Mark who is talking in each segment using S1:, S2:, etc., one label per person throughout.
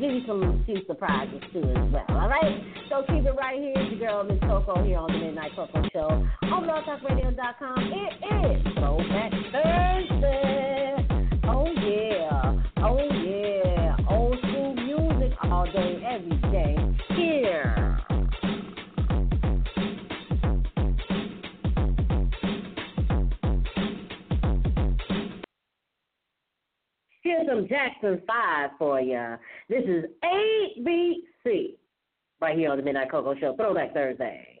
S1: Give you some few surprises too as well. All right, so keep it right here. It's your girl Miss Coco here on the Midnight Koko Show on BlogTalkRadio.com. It is Throwback Thursday. Oh yeah, oh yeah, old school music all day, every day. Here's some Jackson 5 for you. This is ABC right here on the Midnight Koko Show, Throwback Thursday.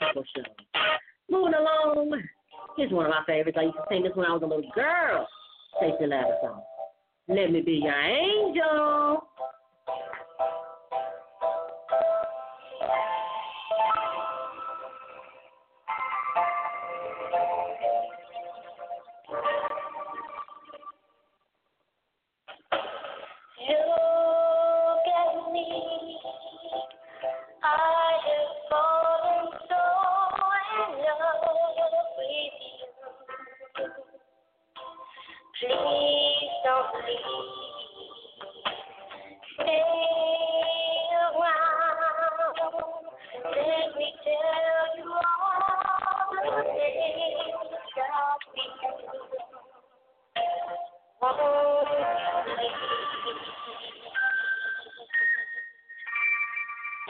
S1: gospel show. Moving along, here's one of my favorites. I used to sing this when I was a little girl. Stacy Lattisaw song. Let me be your angel.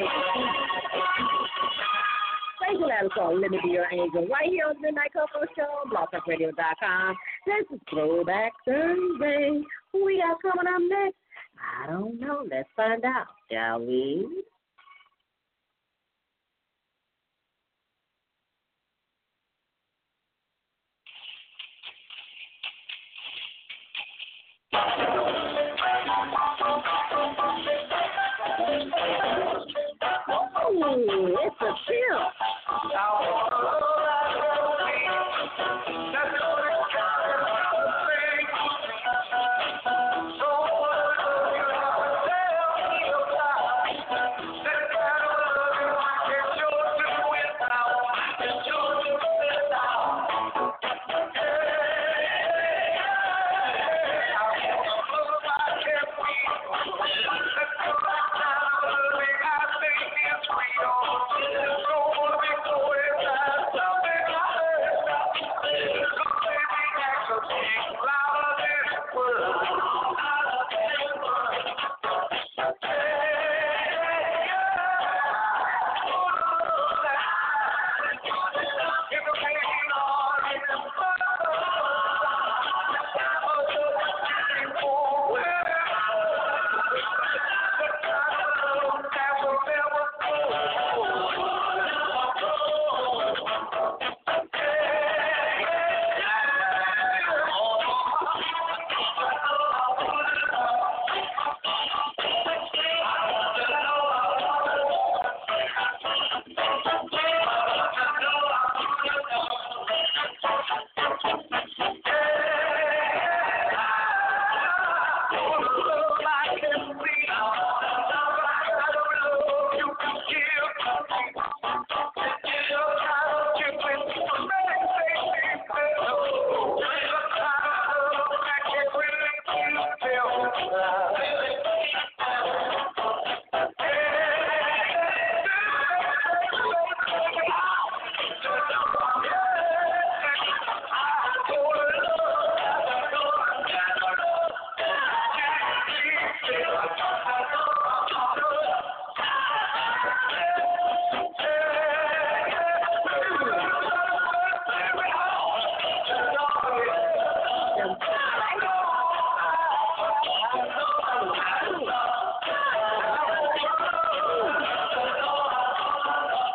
S2: can you, on Let Me Be Your Angel right here on the Midnight Koko Show, blogtalkradio.com. This is Throwback Thursday. Who we got coming up next? I don't know. Let's find out, shall we? Oh, it's a chill.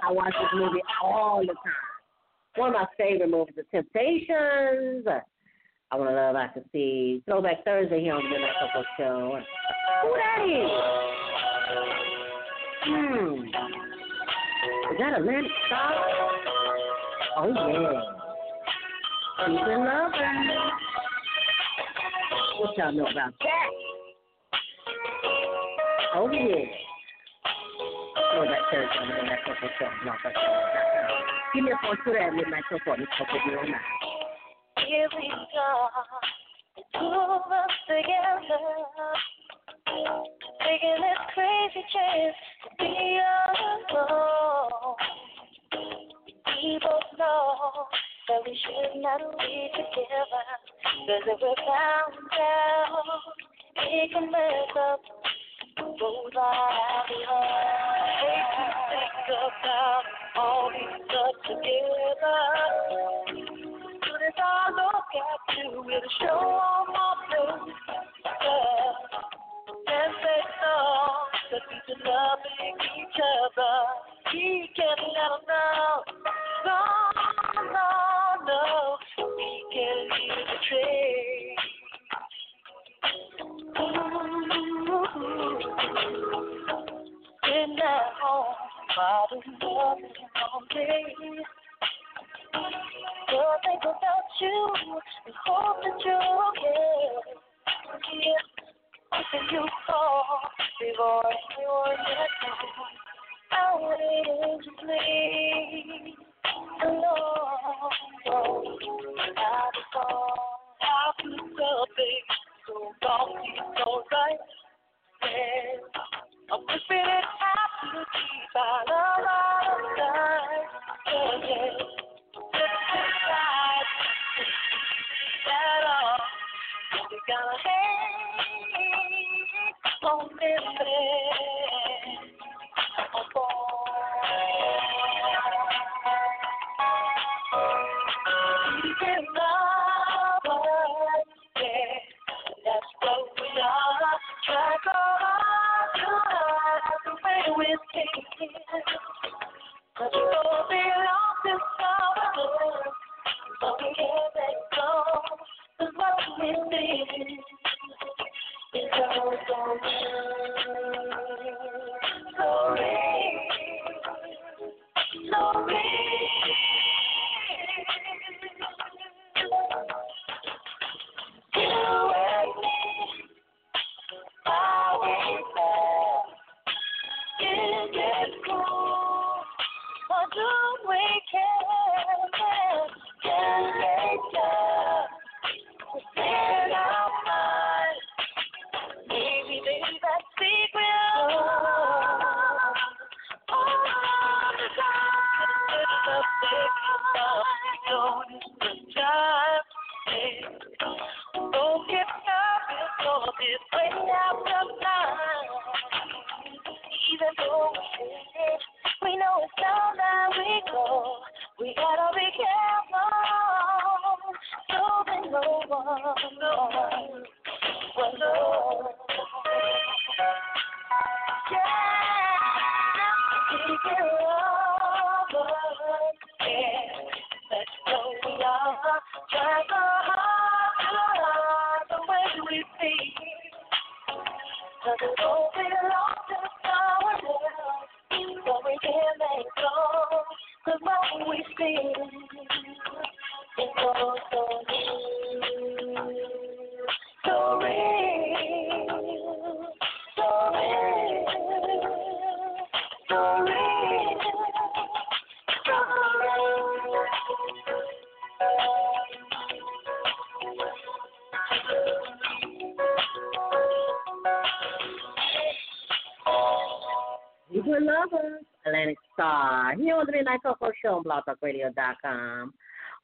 S2: I watch this movie all the time. One of my favorite movies, The Temptations. I to love I can see Throwback Thursday here on the Midnight Koko Show. Who that is? Hmm. Is that Atlantic Starr? Oh yeah. She's in love. What y'all know about that? Oh yeah. Throwback Thursday on the Midnight Koko Show. blogtalkradio.com. Give me a phone to that be on now.
S1: Here we go, the two of us together, taking this crazy chance to be alone. We both know that we should not be together, cause if we're bound down, it can mess up both our behind. About all we stuck together. But it's all look at you a show And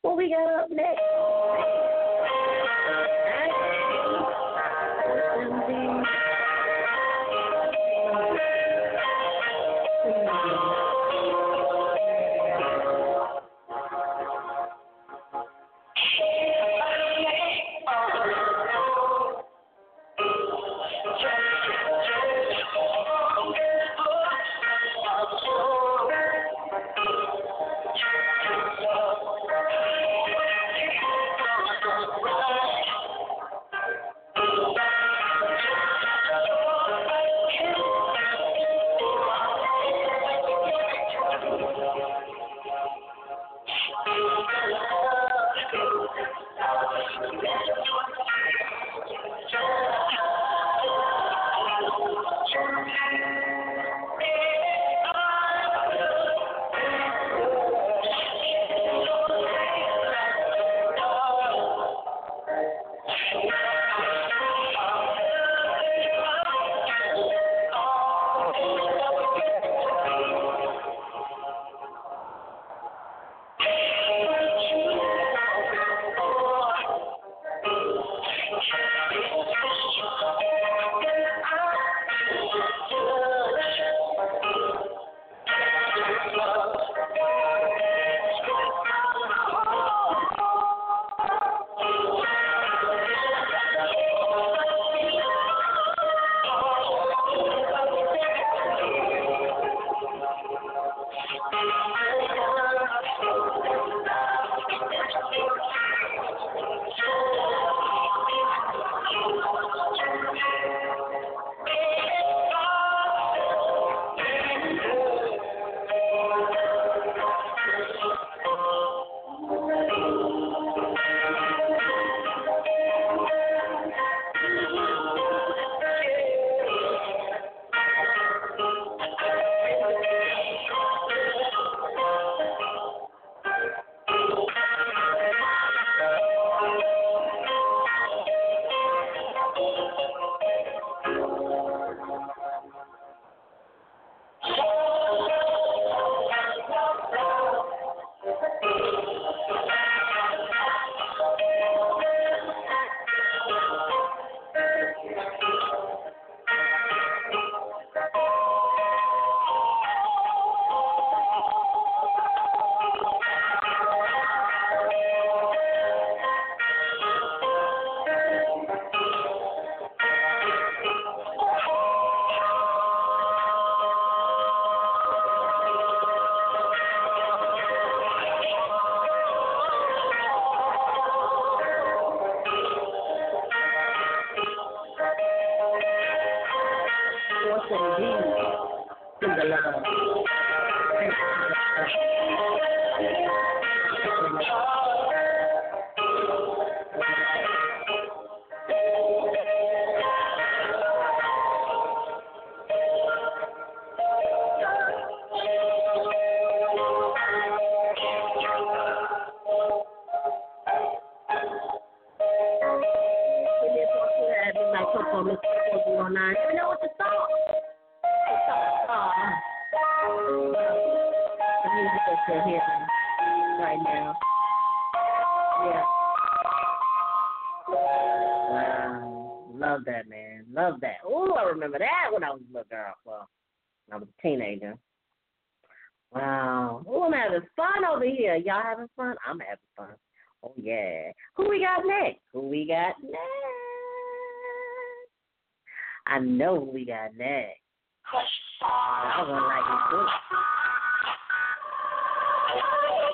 S1: What we
S3: got up next? Music is still right now. Yeah. Wow. Love that, man. Love that. Ooh, I remember that when I was a little girl. Well, when I was a teenager. Wow. Ooh, I'm having fun over here. Y'all having fun? I'm having fun. Oh, yeah. Who we got next? Who we got next? I know who we got next. I was gonna like it too.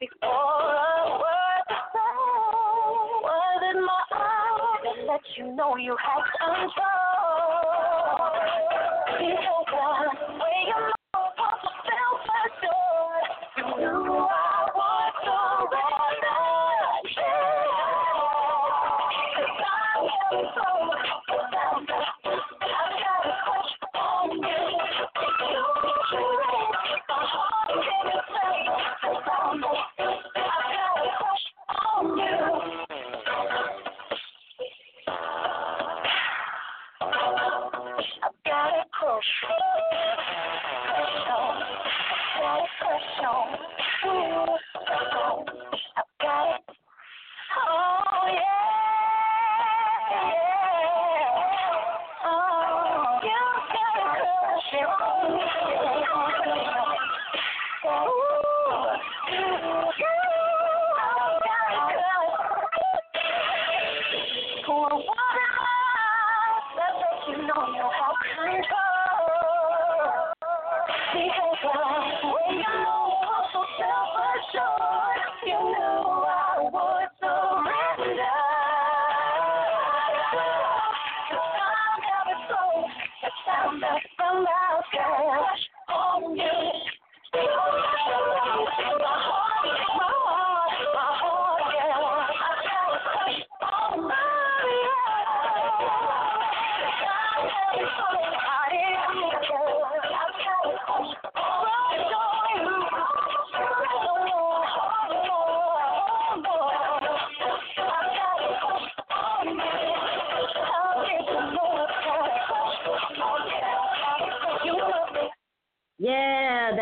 S1: before word to say? Was it my eyes that let you know you had control?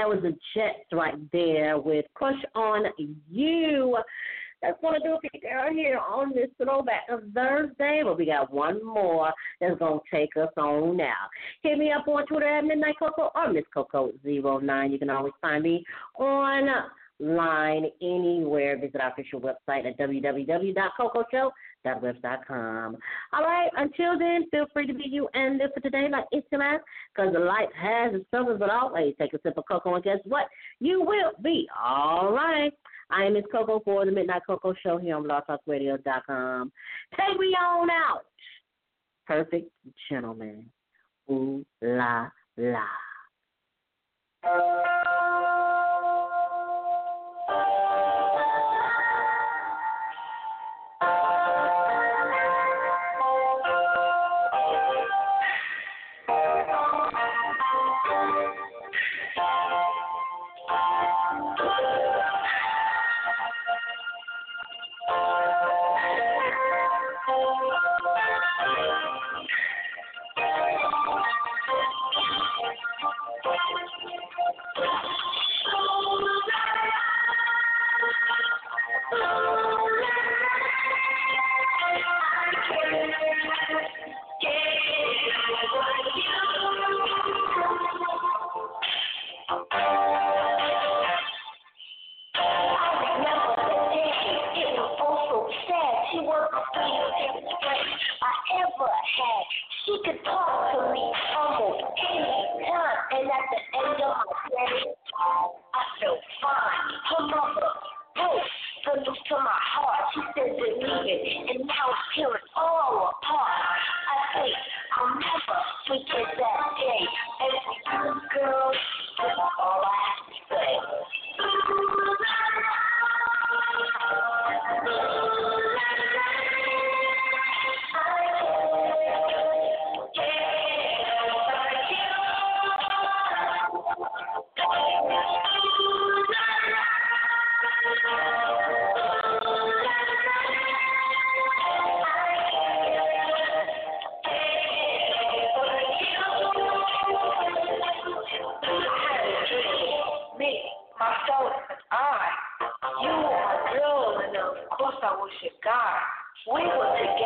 S1: That was the
S3: Jets right there with Crush on You. That's going to do it for girl here on this throwback of Thursday. But we got one more that's going to take us on now. Hit me up on Twitter at Midnight Coco or Miss Coco09. You can always find me online anywhere. Visit our official website at www.cocoshow.webs.com. All right, until then, feel free to be you and live for today like it's your last because the life has its troubles, but always take a sip of cocoa and guess what? You will be all right. I am Miss Coco for the Midnight Koko Show here on blogtalkradio.com. Take me on out. Perfect gentleman.
S4: Ooh la la.